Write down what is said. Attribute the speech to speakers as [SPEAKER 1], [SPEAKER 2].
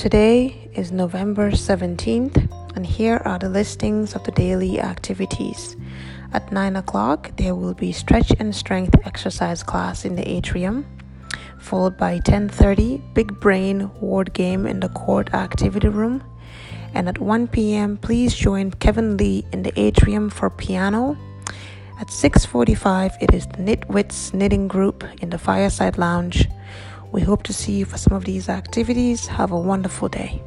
[SPEAKER 1] Today is November 17th, and here are the listings of the daily activities. At 9 o'clock, there will be stretch and strength exercise class in the atrium, followed by 10:30 big brain word game in the court activity room, and at 1 p.m., please join Kevin Lee in the atrium for piano. At 6:45, it is the Knitwits knitting group in the fireside lounge. We hope to see you for some of these activities. Have a wonderful day.